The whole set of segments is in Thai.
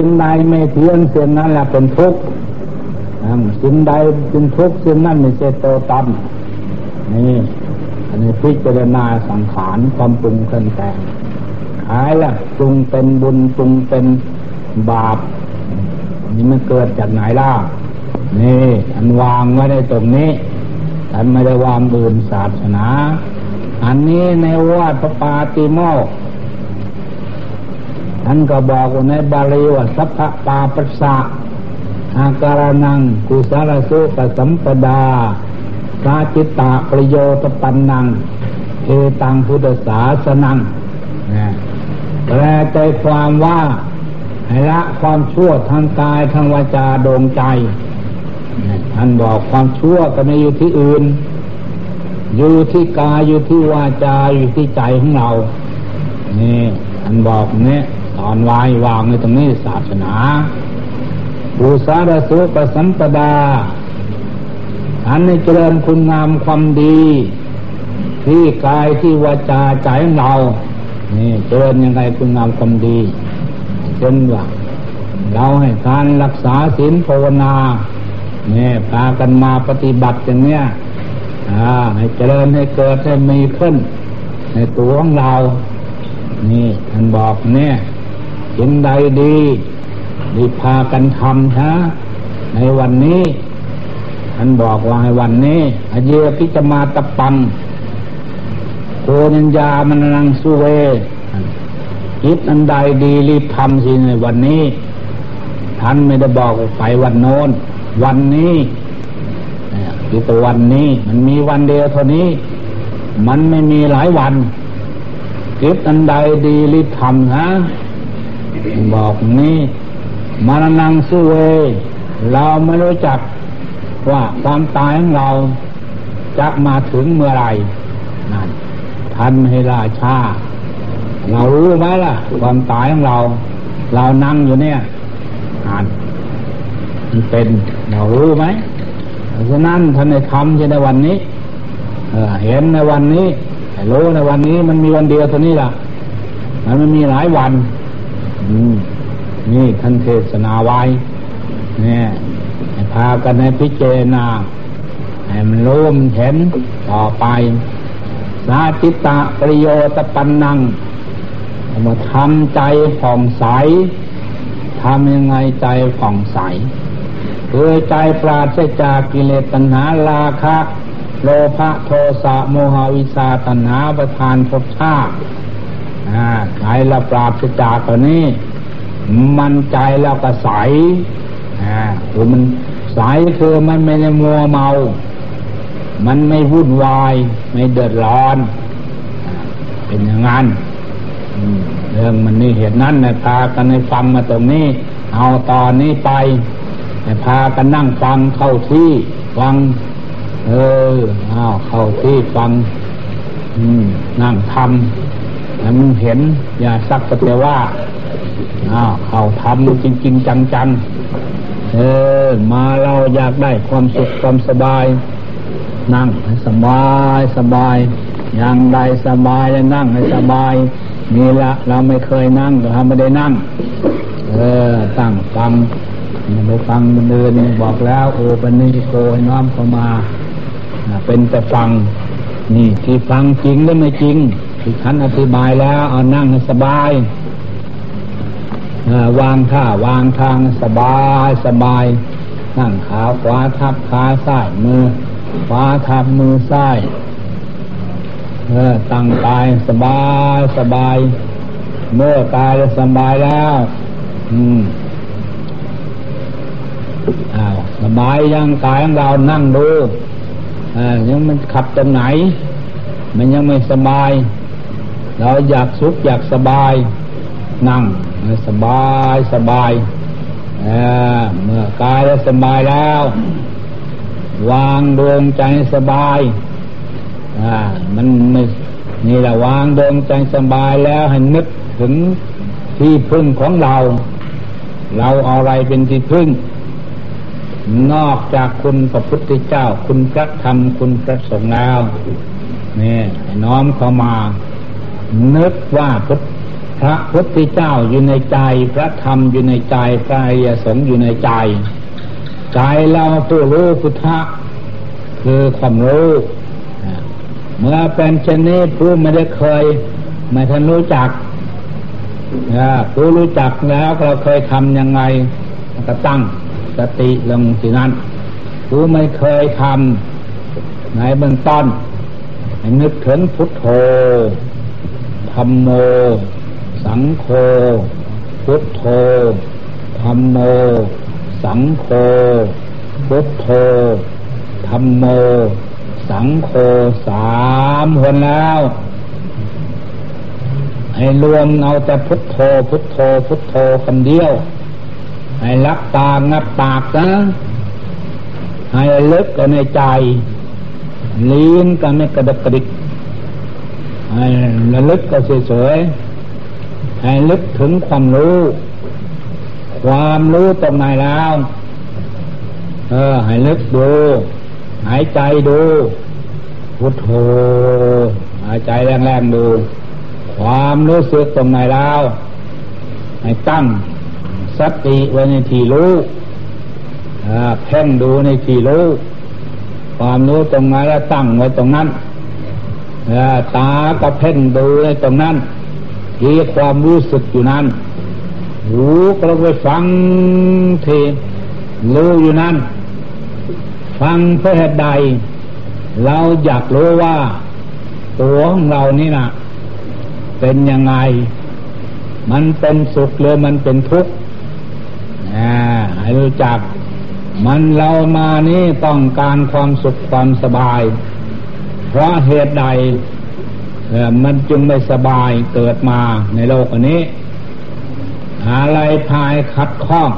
สิ่งใดไม่เที่ยงสิ่งนั้นแหละเป็นทุกข์สิ่งใดเป็นทุกข์สิ่งนั้นไม่ใช่โตตันนี่อันนี้พิจารณาสังขารความปรุงแต่งแต่งหายละปรุงเป็นบุญปรุงเป็นบาปนี่มันเกิดจากไหนล่ะนี่อันวางไว้ในตรงนี้ท่านไม่ได้วางอื่นศาสนา อันนี้ในวัดพระปาติโมก ท่านก็บอกว่าในบาลีว่าสัพพปาปัสสะอาการนังกุสารสุปสัมปดาสาจิตตาประโยชน์ปันนังเอตังพุทธศาสนังแปลใจความว่าให้ละความชั่วทางกายทางวาจาดวงใจ ท่านบอกความชั่วก็ไม่อยู่ที่อื่น อยู่ที่กายอยู่ที่วาจาอยู่ที่ใจของเรา นี่ท่านบอกเนี่ย ตอนวายวางในตรงนี้ศาสนาบูสารสุปสัมปดาอันในเจริญคุณงามความดี ที่กายที่วาจาใจเรานี่เจริญยังไงคุณงามความดีเช่นว่าเราให้การรักษาศีลภาวนาเนี่ยพากันมาปฏิบัติอย่างเนี้ยให้เจริญให้เกิดให้มีขึ้น ในตัวของเรา นี่ท่านบอกเนี่ย สิ่งใดดีดีพากันทำนะในวันนี้ท่านบอกว่าให้วันนี้อาเยพิจมาตะปังโคนัญญามันนังสุเวคิดอันใดดีรีบทำสิในวันนี้ ท่านไม่ได้บอกไปวันโน้น วันนี้คือตัววันนี้ มันมีวันเดียวเท่านี้ มันไม่มีหลายวันคิดอันใดดีรีบทำฮะ บอกนี้มารนังสุเว เราไม่รู้จักว่าความตายของเราจะมาถึงเมื่อไรนั่นท่านให้ราชาเรารู้ไหมล่ะ ความตายของเรา เรานั่งอยู่เนี่ยอ่านมันเป็นเรารู้ไหมฉะนั้นท่านในทำในวันนี้เเห็นในวันนี้รู้ในวันนี้มันมีวันเดียวเท่านี้ล่ะ มันไม่มีหลายวัน นี่ท่านเทศนาไว้เนี่ยพากันในพิจารณาให้มันรู้มันเห็นต่อไป สาจิตตะประโยชน์ปันนังมาทำใจผ่องใสทำยังไงใจผ่องใสคือใจปราศจากกิเลสตัณหาราคะโลภะโทสะโมหะวิชาตัณหาประทานภพชาติ ใจละปราศจากตัวนี้ มันใจแล้วก็ใสคือมันใสคือมันไม่ได้มัวเมา มันไม่วุ่นวาย ไม่เดือดร้อน เป็นอย่างนั้นเรื่องมันนี่เหตุนั้นนะพากันในฟังมาตรงนี้ เอาตอนนี้ไปพากันนั่งฟังเข้าที่ฟัง เออเอาเข้าที่ฟังนั่งทำ แล้มันเห็น อย่าสักแต่ว่าอ้าวเขาทำจริงจริงจังจังเออ มาเราอยากได้ความสุขความสบาย นั่งให้สบายสบาย อย่างใดสบายแล้วนั่งให้สบาย นี่ละเราไม่เคยนั่งก็ทำไม่ได้นั่ง เออ ตั้งฟังมันไปฟังมันเดินบอกแล้วโอปันนี้โกให้น้อมเข้ามา เป็นแต่ฟัง นี่ที่ฟังจริงหรือไม่จริง ที่ท่านอธิบายแล้วเอานั่งให้สบายวางท่าวางทางสบายสบายนั่งขาขวาทับขาซ้ายมือขวาทับมือซ้ายเออตั้งกายสบายสบาย เมื่อกายสบายแล้ว อืมอ้าวสบายยังกายของเรานั่งดูอ่ายังมันขับตรงไหน มันยังไม่สบาย เราอยากสุขอยากสบายนั่งสบายสบายเมื่อกายแล้วสบายแล้ว วางดวงใจสบายอ่ามันนี่แหละวางดวงใจสบายแล้วให้นึกถึงที่พึ่งของเรา เราเอาอะไรเป็นที่พึ่ง นอกจากคุณพระพุทธเจ้า คุณพระธรรมคุณพระสงฆ์แล้วนี่น้อมเข้ามา นึกว่าพุทพระพุทธเจ้าอยู่ในใจ พระธรรมอยู่ในใจพระอริยสงฆ์อยู่ในใจ ใจเราผู้รู้พุทธะคือความรู้เมื่อเป็นเช่นนี้ผู้ไม่ได้เคยไม่ทันรู้จักผู้รู้จักแล้วเราเคยทำยังไงก็ตั้งสติลงที่นั้นผู้ไม่เคยทำในเบื้องต้นนึกถึงพุทโธ รมโม สังโฆพุทโธธรรมโม สังโฆพุทโธธรรมโม สังโฆสามคนแล้วให้รวมเอาแต่พุทโธพุทโธพุทโธคำเดียว ให้ลับตางับปากนะให้ลึกก็ในใจ ลิ้นก็ไม่กระดกกระดิก ระลึกก็สวยๆให้ลึกถึงความรู้ ความรู้ตรงไหนแล้ว เออ ให้ลึกดู หายใจดูพุทโธหายใจแรงๆดู ความรู้สึกตรงไหนแล้ว ให้ตั้งสติไว้ในที่รู้เพ่งดูในที่รู้ ความรู้ตรงไหนแล้วตั้งไว้ตรงนั้น ตาก็เพ่งดูในตรงนั้นที่ความรู้สึกอยู่นั้น หูก็ไปฟังเทรู้อยู่นั้น ฟังเพื่อเหตุใด เราอยากรู้ว่า ตัวของเรานี่นะเป็นยังไง มันเป็นสุขหรือมันเป็นทุกข์ให้รู้จัก มันเรามานี่ต้องการความสุขความสบาย เพราะเหตุใดมันจึงไม่สบายเกิดมาในโลกอันนี้ อะไรภายขัดข้อง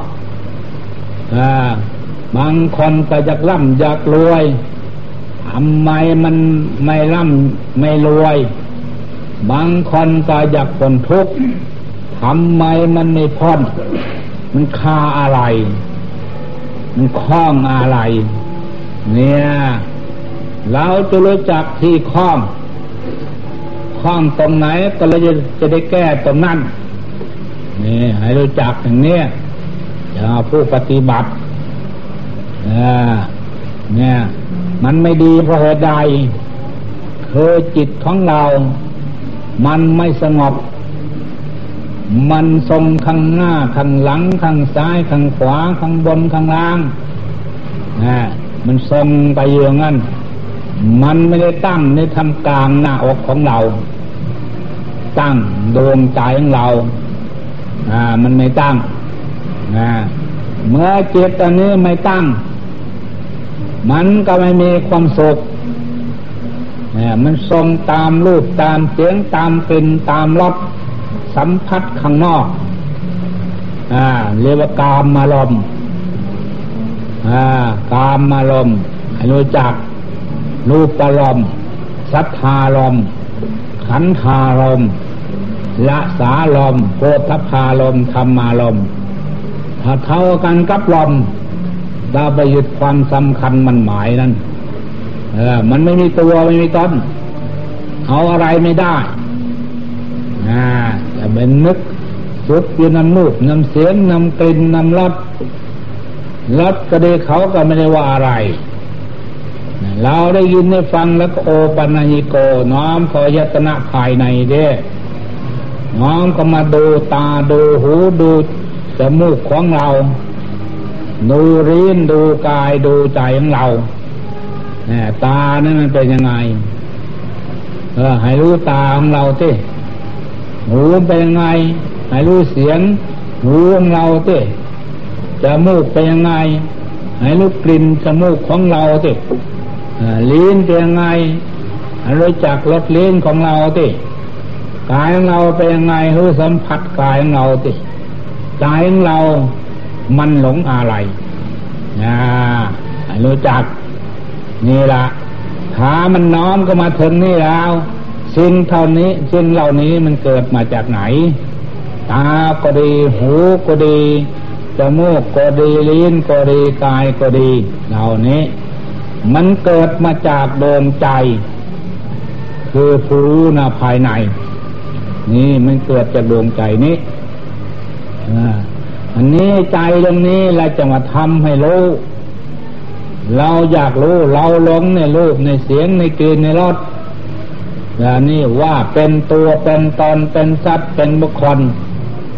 บางคนก็อยากร่ำอยากรวยทำไมมันไม่ร่ำไม่รวย บางคนก็อยากคนทุกข์ทำไมมันไม่พ้น มันคาอะไร มันคล้องอะไร เนี่ย เราจะรู้จักที่คล้องคล้องตรงไหนก็เลยจะจะได้แก้ตรงนั้นนี่ให้รู้จักอย่างนี้อย่าผู้ปฏิบัติเนี่ย มันไม่ดีเพราะเหตุใดคือจิตของเรา มันไม่สงบ มันทรงข้างหน้าข้างหลังข้างซ้ายข้างขวาข้างบนข้างล่างนะมันทรงไปอย่างนั้น มันไม่ได้ตั้งในทำกลางหน้าอกของเรา ตั้งดวงใจของเรา อ่า มันไม่ตั้งนะเมื่อเจิตอันนี้ไม่ตั้ง มันก็ไม่มีความสุขเนี่ยมันทรงตามรูปตามเสียงตามกลิ่นตามรสสัมผัสข้างนอก อ่าเรียกว่ากามมาลมอ่ากามมาลมให้รู้จัก รูปลมสัทธาลมขันธาลมละสาลมโพธพาลมธรรมาลมถ้าเท่ากันกับลมดาไปยึดความสำคัญมันหมายนั้นเออมันไม่มีตัวไม่มีต้น เอาอะไรไม่ได้อ่าจะเป็นนึกสุดอยู่น้ำนูกน้ำเสียงน้ำกลิ่นน้ำรสรสก็ดีเขาก็ไม่ได้ว่าอะไร เราได้ยินได้ฟังแล้วก็โอปัญญิโก น้อมขอยตนะภายในเด้น้อมก็มาดูตาดูหูดูจมูกของเรา ดูรีนดูกายดูใจของเราเนี่ยตานั่มันเป็นยังไง เออให้รู้ตาของเราที่หูเป็นยังไง ให้รู้เสียง หูของเราที่จมูกเป็นยังไง ให้รู้กลิ่นจมูกของเราที่ ลิ้นเป็นยังไงรู้จักรสลิ้นของเราติกายของเราเป็นยังไงรู้สัมผัสกายของเราติใจของเรา มันหลงอะไรนะรู้จัก นี่ละขามันน้อมก็มาถึงนี่แล้วสิ่งเท่านี้สิ่งเหล่านี้มันเกิดมาจากไหน ตาก็ดี หูก็ดีจมูกก็ดีลิ้นก็ดีกายก็ดี เหล่านี้ มันเกิดมาจากดวงใจ คือผู้รู้นาภายใน นี่มันเกิดจากดวงใจนี้อันนี้ใจตรงนี้เราจะมาทำให้รู้ เราอยากรู้ เราหลงในรูปในเสียงในกลิ่นในรสอย่างนี้ว่าเป็นตัวเป็นตนเป็นสัตว์เป็นบุคคล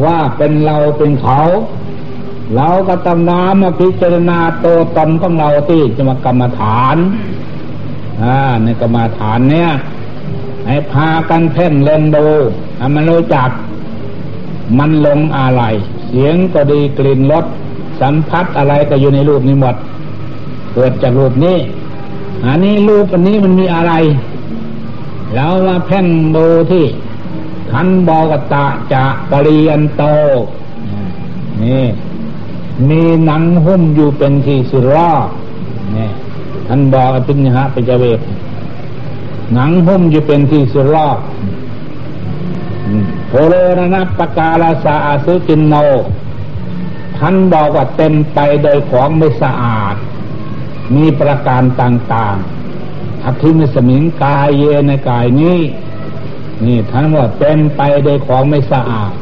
ว่าเป็นเราเป็นเขา เราก็ต้องน้ำมาพิจารณาตัวตนของเราที่จะมากรรมฐานอ่าในกรรมฐานเนี่ย ให้พากันเพ่นเล่นดูให้มันรู้จัก มันลงอะไร เสียงก็ดีกลิ่นรสสัมผัสอะไรก็อยู่ในรูปนี้หมดเกิดจากรูปนี้ อันนี้รูปอันนี้มันมีอะไร แล้วมาเพ่นดูที่ทันบอกตะจะปริยันโตนี่ มีหนังหุ้มอยู่เป็นที่สุรอนี่ท่านบอกอภิญญาปัจเวกหนังหุ้มอยู่เป็นที่สุรอบโพโลรณปกาลาสาอาสุจินโนท่านบอกว่าเต็มไปโดยของไม่สะอาด มีประการต่างๆอธิมิสมิงกายเยในกายนี้ นี่ท่านว่าเต็มไปโดยของไม่สะอาด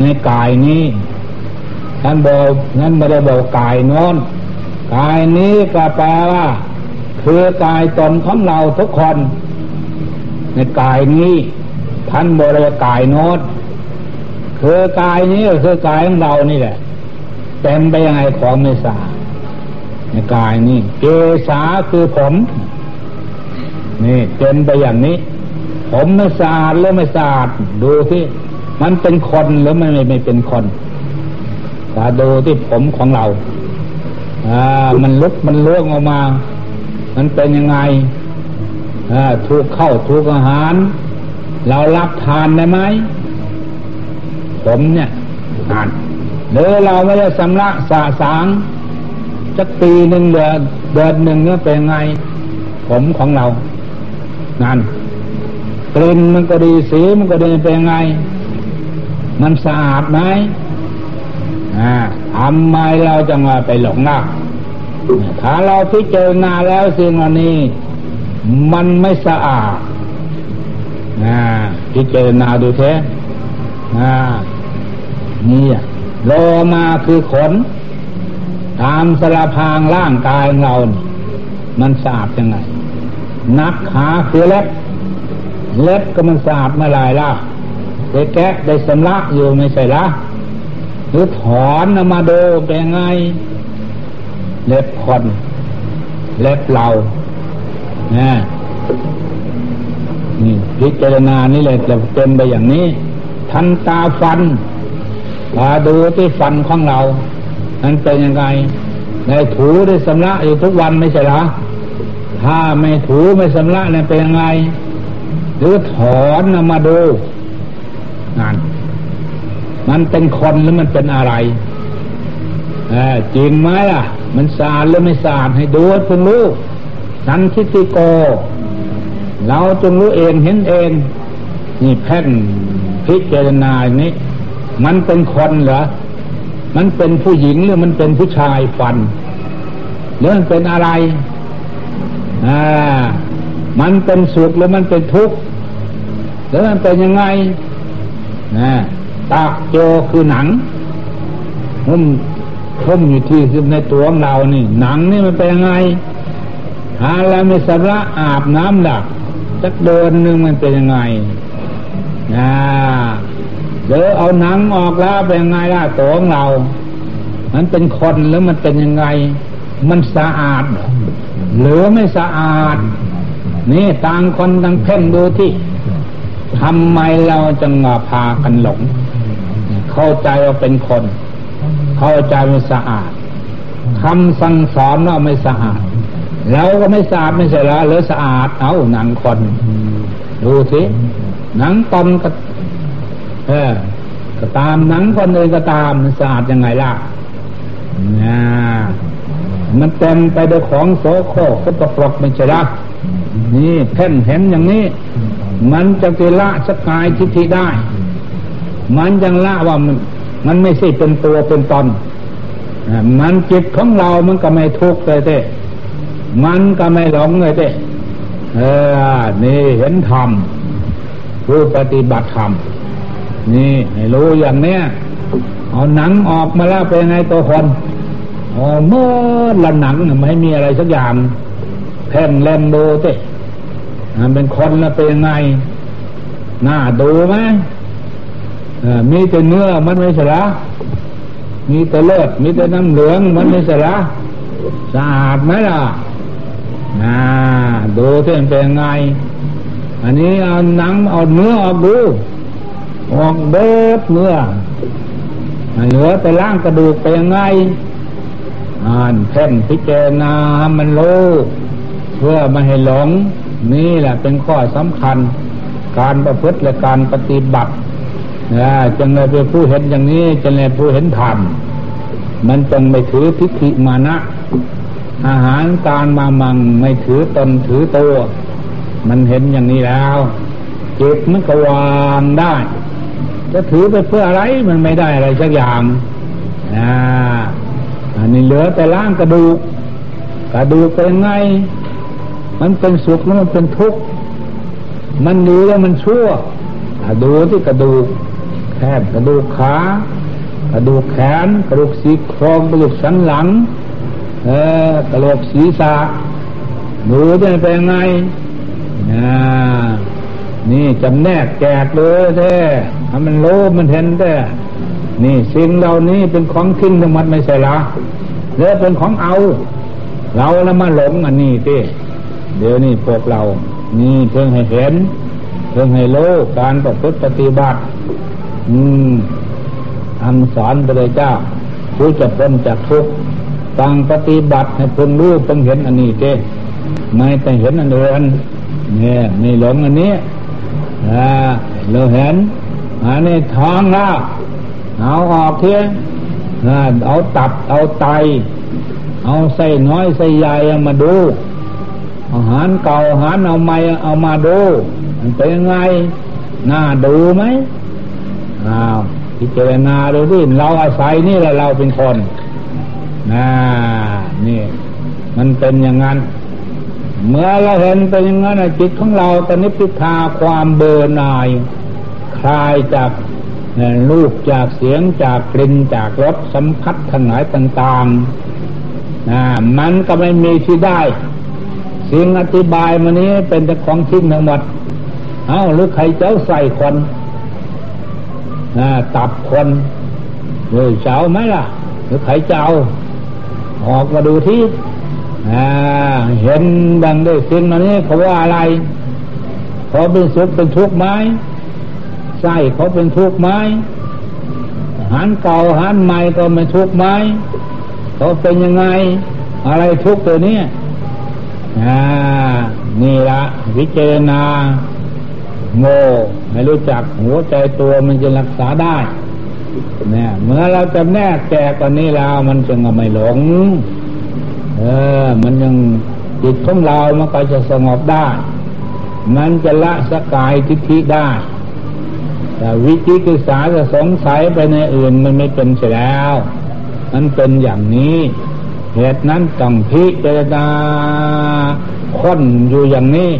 ในกายนี้ ท่านบอกนั้นไม่ได้บอกกายโนอนกายนี้ก็แปลว่า คือกายตนของเราทุกคน ในกายนี้ ท่านบริกายโน้ตคือกายนี้ก็คือกายของเรานี่แหละเต็มไปยังไงของไม่สาในกายนี้เกษาคือผม นี่เต็มไปอย่างนี้ ผมไม่สะอาดหรือไม่สะอาดดูที่มันเป็นคนหรือไม่ไม่เป็นคน ตาดูที่ผมของเรา อ่า มันลุกมันล่วงออกมา มันเป็นยังไงถูกเข้าถูกอาหาร เรารับทานได้ไหม ผมเนี่ยทานหรือเราไม่ได้สำลักสาสางจะปีหนึ่งเดือนเดือนหนึ่งเนี่ยเป็นไง ผมของเรา นั่นกลิ่นมันก็ดีสีมันก็ดีเป็นไง มันสะอาดไหม ทำไมเราจะมาไปหลงนักถ้าเราพิจารณาแล้วสิ่งเหล่านี้มันไม่สะอาดนะพิจารณาดูเถอะนะนี่โลมาคือขน ตามสารพางร่างกายของเรานี่มันสะอาดยังไง นักขาคือเล็บ เล็บก็มันสะอาดเมื่อไรล่ะไปแกะได้สำลักอยู่ไม่ใช่ละ รือถอนออกมาดูเป็นไง เล็บคนเล็บเรานะนี่พิจารณานี่เลยจะเป็นไปอย่างนี้ ทันตาฟันตาดูที่ฟันของเรา นั้นเป็นยังไงได้ถูได้สำระอยู่ทุกวันไม่ใช่หรอถ้าไม่ถูไม่สำระเนี่ยเป็นยังไง หรือถอนมาดูนั่น มันเป็นคนหรือมันเป็นอะไรจริงไหมล่ะ มันสะอาดหรือไม่สะอาดให้ดูเพิ่งรู้สันทิติโก เราจงรู้เองเห็นเอง นี่แพ่นพิจารณาอย่างนี้ มันเป็นคนเหรอ มันเป็นผู้หญิงหรือมันเป็นผู้ชายฟันหรือมันเป็นอะไรอ่ามันเป็นสุขหรือมันเป็นทุกข์หรือมันเป็นยังไงนะ ตาโจคือหนังหุ้มหุ้มอยู่ที่ในตัวของเรานี่ หนังนี่มันเป็นยังไงหาแล้วไม่สระอาบน้ำหลักสักเดินหนึ่งมันเป็นยังไงนะเดี๋ยวเอาหนังออกแล้วเป็นยังไงล่ะตัวของเรา มันเป็นคนหรือมันเป็นยังไง มันสะอาด หรือไม่สะอาด นี่ต่างคนต่างเพ่งดูที่ทำไมเราจึงพากันหลง เข้าใจว่าเป็นคน เข้าใจว่าสะอาดคำสั่งสอนว่าไม่สะอาดเราก็ไม่สะอาดไม่ใช่หรอหรือสะอาดเอาหนังคน ดูสิหนังตนก็เออก็ตามหนังคนอื่นก็ตามมันสะอาดยังไงล่ะนะมันเต็มไปด้วยของโสโครกตกปรกไม่ใช่หรอนี่เพ่นเห็นอย่างนี้ มันจะไปละสกายทิฏฐิได้ มันยังละว่ามัน มันไม่ใช่เป็นตัวเป็นตนมันจิตของเรามันก็ไม่ทุกข์เลยเต้มันก็ไม่หลงเลยเด้เออ นี่เห็นธรรมผู้ปฏิบัติธรรมนี่ให้รู้อย่างเนี้ยเอาหนังออกมาแล้วเป็นไงตัวคนอ๋อเมื่อละหนังไม่มีอะไรสักอย่างแท่งเล่มดูเต้เป็นคนแล้วเป็นยังไงน่าดูไหม มีแต่เนื้อมันไม่ใช่ละมีแต่เลือดมีแต่น้ำเหลืองมันไม่ใช่ละสะอาดไหมล่ะน่าดูเท่เป็นไง อันนี้เอาหนังเอาเนื้อออกดูออกเบิดเนื้อเหลือแต่ล่างกระดูกเป็นไงอ่านเพ่งพิจารณามันรู้เพื่อไม่ให้หลง นี่แหละเป็นข้อสำคัญ การประพฤติและการปฏิบัติ นะจึงเลยเป็นผู้เห็นอย่างนี้จึงเลยผู้เห็นธรรมมันจึงไม่ถือทิฏฐิมานะ อาหารการมามังไม่ถือตนถือตัว มันเห็นอย่างนี้แล้วจิตมันก็วางได้ จะถือไปเพื่ออะไรมันไม่ได้อะไรสักอย่างอ่าอันนี้เหลือแต่ล่างกระดูกกระดูกเป็นไง มันเป็นสุขแล้วมันเป็นทุกข์มันดีแล้วมันชั่วดูที่กระดูก แคบกระดูกขากระดูกแขนกระดูกสีโครงกระดูกสันหลังเออกระโหลกศีรษะดูจะเป็นไงนะนี่จำแนกแจกเลยแท้ทำมันโลมันเห็นแท้นี่สิ่งเหล่านี้เป็นของทิ้งทั้งหมดไม่ใช่ละเรือเป็นของเอา เราแล้วมาหลงอันนี้ที่เดี๋ยวนี้พวกเรา นี่เพิ่งให้เห็น เพิ่งให้โลการประพฤติปฏิบัติ อืมทำสอนพระเจ้าผู้จะพ้นจากทุกข์ฟังปฏิบัติให้พึงรู้พึงเห็นอันนี้เจ้ไม่แต่เห็นอันอื่นเนี่ยไม่หลงอันนี้เราเห็นอันนี้ท้องแล้วเอาออกเทียเอาตับเอาไต เอาไส้น้อยไส้ใหญ่มาดูอาหารเก่าอาหารเอาใหม่เอามาดูมันเป็นยังไงน่าดูไหม อ้าวพิจารณาดูดิเราอาศัยนี่แหละเราเป็นคนน่านี่ มันเป็นอย่างนั้น เมื่อเราเห็นเป็นอย่างนั้นจิตของเราตอนนี้พิทาความเบื่อหน่าย คลายจากลูกจากเสียงจากกลิ่นจากรสสัมผัสทั้งหลายต่างๆนะมันก็ไม่มีที่ได้ สิ่งอธิบายมานี้เป็นแต่ของทิ้งทั้งหมด เอ้าหรือใครเจ้าใส่คน นะตับคนหรือเจ้าไหมล่ะ หรือใครเจ้า ออกมาดูที่เห็นดังได้สิ่งนี้เขาว่าอะไร เขาเป็นสุขเป็นทุกข์ไหมไส้เขาเป็นทุกข์ไหมหันเก่าหันใหม่ก็ไม่ทุกข์ไหมเขาเป็นยังไง อะไรทุกข์ตัวนี้อ่านี่ละวิเจนา โง่ไม่รู้จักหัวใจตัวมันจะรักษาได้เนี่ยเมื่อเราจะแน่แก่กว่านี้แล้วมันจึงไม่หลง เออ มันยังจิตของเรามันก็จะสงบได้ มันจะละสกายทิฏฐิได้ แต่วิจิกิสาจะสงสัยไปในอื่นมันไม่เป็นเสียแล้ว มันเป็นอย่างนี้ เหตุนั้นต้องพิจารณาค้นอยู่อย่างนี้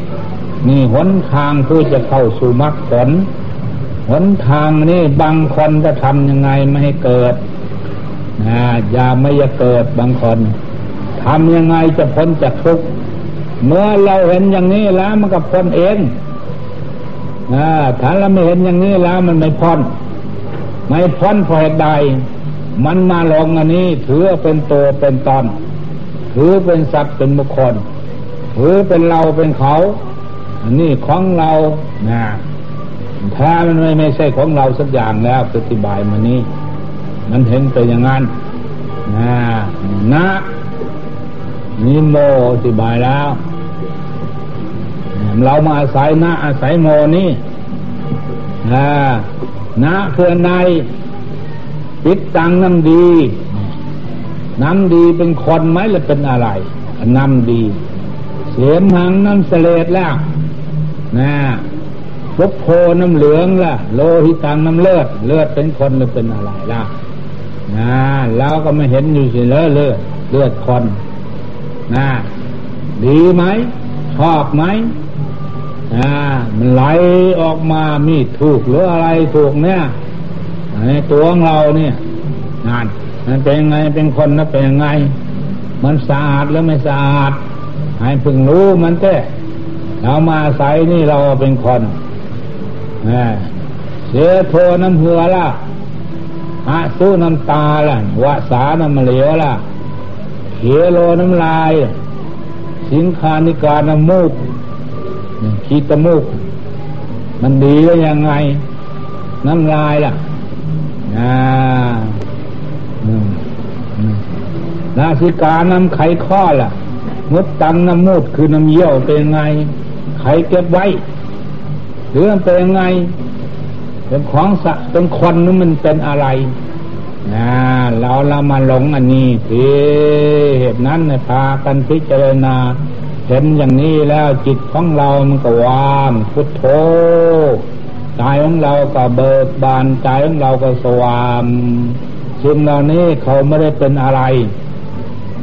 นี่หนทางผู้จะเข้าสู่มรรคผลหนทางนี้บางคนจะทำยังไงไม่ให้เกิดนะอย่าไม่จะเกิดบางคนทำยังไงจะพ้นจากทุกข์เมื่อเราเห็นอย่างนี้แล้วมันก็พ้นเองถ้าเราไม่เห็นอย่างนี้แล้วมันไม่พ้นไม่พ้นเพราะเหตุใด มันมาลงอันนี้ ถือเป็นตัวเป็นตอน ถือเป็นสัตว์เป็นบุคคล ถือเป็นเราเป็นเขา อันนี้ของเรานะถ้ามันไม่ไม่ใช่ของเราสักอย่างแล้วปฏิบายมานี้ มันเห็นไปอย่างนั้นนะนะนิโมอธิบายแล้ว เรามาอาศัยนะอาศัยโมนี่นะนะคือในปิดตังน้ำดีน้ำดีเป็นคนไหมหรือเป็นอะไร น้ำดี เสียมหังน้ำเสลดแล้ว นะพุกโพน้ำเหลืองล่ะ โลหิตังน้ำเลือด เลือดเป็นคนหรือเป็นอะไรล่ะนะเราก็ไม่เห็นอยู่สิเลอเลือดเลือดคนนะดีไหมชอบไหมอ่ามันไหลออกมามีถูกหรืออะไรถูกเนี่ยในตัวของเราเนี่ยงานมันเป็นยังไงเป็นคนนะเป็นยังไง มันสะอาดหรือไม่สะอาดให้พึงรู้มันแค่ เรามาใส่นี่เราเป็นคนเสือโทน้ำเหือล่ะอาสู้น้ำตาล่ะวาสาน้ำเหลวล่ะเขียโลน้ำลาย สินคานิการน้ำมูกขีตมูก มันดีแล้วยังไง น้ำลายล่ะอ่านาสิกาน้ำไขข้อล่ะมดตังน้ำมูดคือน้ำเยี่ยวเป็นไง ไขเก็บไว้หรือมันเป็นไง เป็นของสะเป็นคนนึกมันเป็นอะไรนะเราเรามาหลงอันนี้ทีเหตุนั้นเนี่ยพากันพิจารณา เห็นอย่างนี้แล้วจิตของเรามันก็ว่างพุทโธใจของเราก็เบิกบานใจของเราก็สว่างสิ่งเหล่านี้เขาไม่ได้เป็นอะไร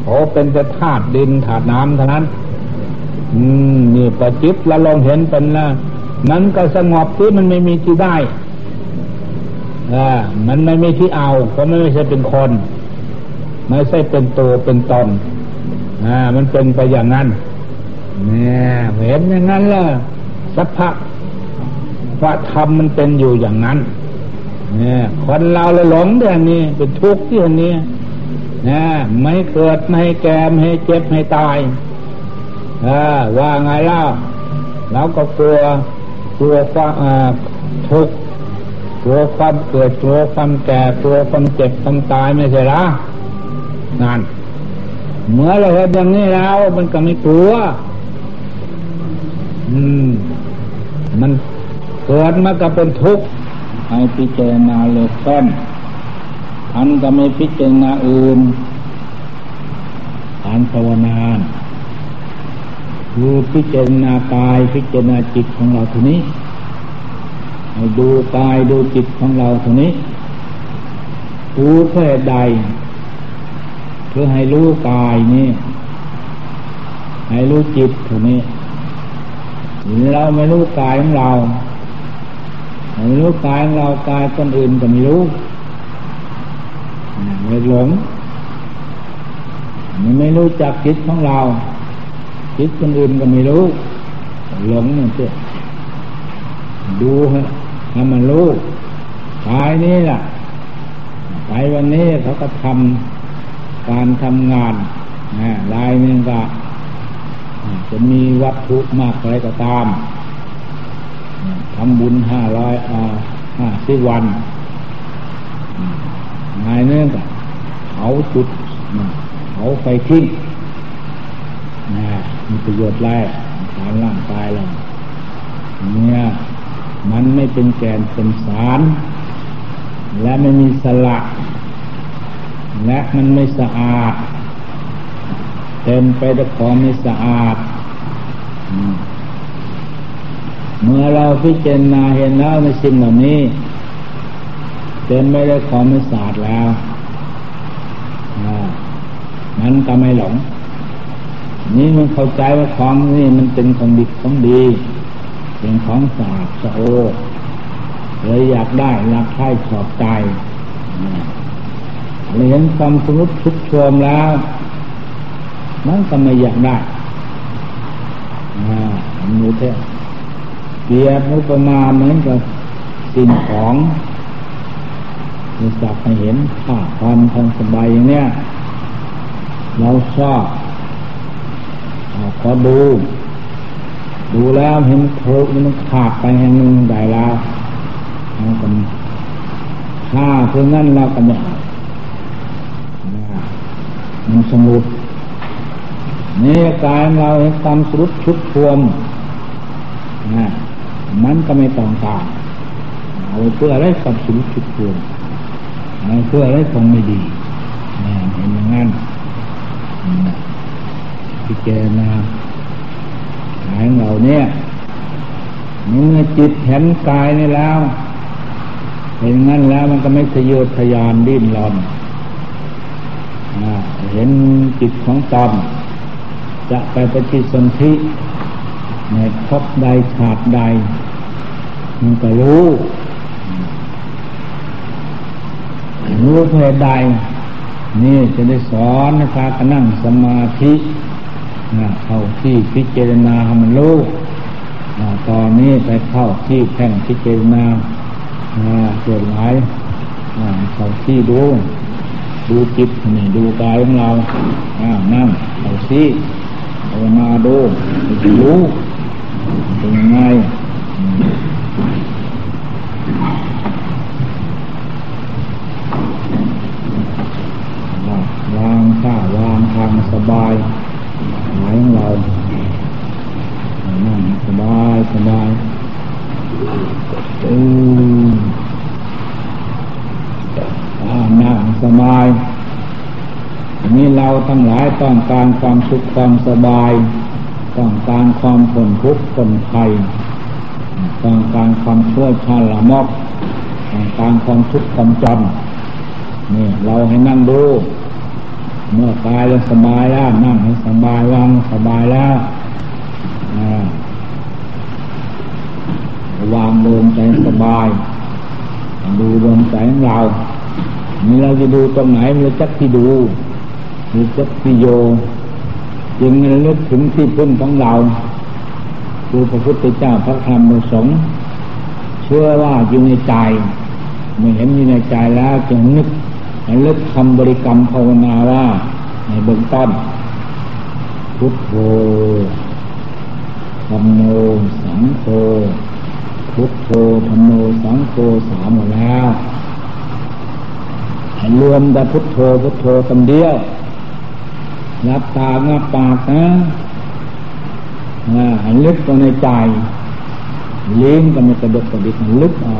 เขาเป็นแต่ธาตุดินธาตุน้ำเท่านั้น อืมนี่ประจิตเราลองเห็นเป็นล้วมันก็สงบที่มันไม่มีที่ได้อ่ามันไม่มีที่เอาเพราะไม่ใช่เป็นคน ไม่ใช่เป็นตัวเป็นตนอ่า มันเป็นไปอย่างนั้นเนี่ยเห็นอย่างนั้นล้วสัพพะพระธรรมมันเป็นอยู่อย่างนั้น เนี่ย คนเราเลยหลงเรื่องนี้เป็นทุกข์ที่อันนี้นะไม่เกิดไม่แก่ไม่เจ็บไม่ตาย ว่าไงเล่าเราก็กลัวกลัวความทุกข์กลัวความเกิดกลัวความแก่กลัวความเจ็บความตายไม่ใช่หรอนั่นเมื่อเราเห็นอย่างนี้แล้ว มันก็ไม่กลัว อืม มันเกิดมาก็เป็นทุกข์ให้พิจารณาเลยต้นอันก็ไม่พิจารณาอื่นการภาวนา คือพิจารณากายพิจารณาจิตของเราทีนี้ดูกายดูจิตของเราทีนี้ดูเพื่อใดเพื่อให้รู้กายนี่ให้รู้จิตทีนี้เราไม่รู้กายของเราไม่รู้กายของเรากายคนอื่นก็ไม่รู้ไม่หลงไม่รู้จักจิตของเรา จิตคนอื่นก็ไม่รู้หลงนั่นเองดูฮะให้มันรู้กายนี้ล่ะไปวันนี้เขาก็ทำการทำงานนะลายหนึ่งก็จะมีวัตถุมากอะไรก็ตามทำบุญห้าร้อยห้าสิบวันนายเนื่องเขาจุดเขาไฟทิ้ง มีประโยชน์แรกการร่างกายเราเนี่ย มันไม่เป็นแกนเป็นสาร และไม่มีสละ และมันไม่สะอาด เต็มไปด้วยของไม่สะอาด เมื่อเราพิจารณาเห็นแล้วในสิ่งเหล่านี้ เต็มไปด้วยของไม่สะอาดแล้ว มันก็ไม่หลง นี่มันเข้าใจว่าของนี่มันเป็นของดีของดี เป็นของสะอาดสะโอเลยอยากได้รักใคร่ชอบใจเลยเห็นความสมุติชุดชมแล้วมันก็ไม่อยากได้อ่ามูเทเปียบอุปมาเหมือนกับสิ่งของมีจับให้เห็นค่าความทางสบายอย่างเนี้ยเราชอบ ก็ดู ดูแล้วเห็นโถมันขาดไปแห่งหนึ่งได้แล้วเราก็ถ้าเพื่อนั้นเราก็ไม่มันสมุดนี่กายเราเห็นความสุดชุดทวมนะมันก็ไม่ต้องการเอาเพื่ออะไรความสุดชุดทวมเอาเพื่ออะไรของไม่ดีเห็นอย่างนั้น พิจารณาหายเราเนี่ยเมื่อจิตเห็นกายนี่แล้ว เห็นงั้นแล้วมันก็ไม่ทะเยอทะยานดิ้นรนเห็นจิตของตนจะไปปฏิสนธิในพบใดชาติใด มันก็รู้รู้เพื่อใด นี่จะได้สอนนะคะก็นั่งสมาธิ เข้าที่พิจารณาให้มันรู้ตอนนี้ไปเข้าที่แท่งพิจารณาเกิดหลายเข้าที่ดูดูจิตนี่ดูกายของเรานั่งเข้าที่ภาวนาดูรู้เป็นยังไงวางท่าวางทางสบายายของเรานั่งสบายสบายอืมนั่งสบายนี้เราทั้งหลายต้องการความสุขความสบาย ต้องการความผลทุกข์ผลภัยต้องการความช่วยชาละมอกต้องการความทุกข์ความจำนี่เราให้นั่งดู เมื่อกายเราสบายแล้วนั่งให้สบายวางสบายแล้ววางลมใจสบาย ดูลมใจของเรานี่เราจะดูตรงไหนเราจักที่ดูมีจักพิโยจึงระลึกถึงที่พึ่งของเราคือพระพุทธเจ้าพระธรรมพระสงฆ์เชื่อว่าอยู่ในใจเมื่อเห็นอยู่ในใจแล้วจึงนึก ระลึกคำบริกรรมภาวนาว่าในเบื้องต้นพุทโธธรรมโมสังโฆพุทโธธรรมโมสังโฆสามหมดแล้วให้รวมแต่พุทโธพุทโธคำเดียวรับตางับปากนะให้ลึกตรงในใจลิ้นก็ไม่กระดกกระดิกลึกเอา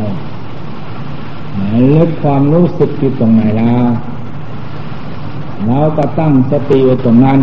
ลึกความรู้สึกที่ตรงไหนแล้วเราก็ตั้งสติไว้ตรงนั้น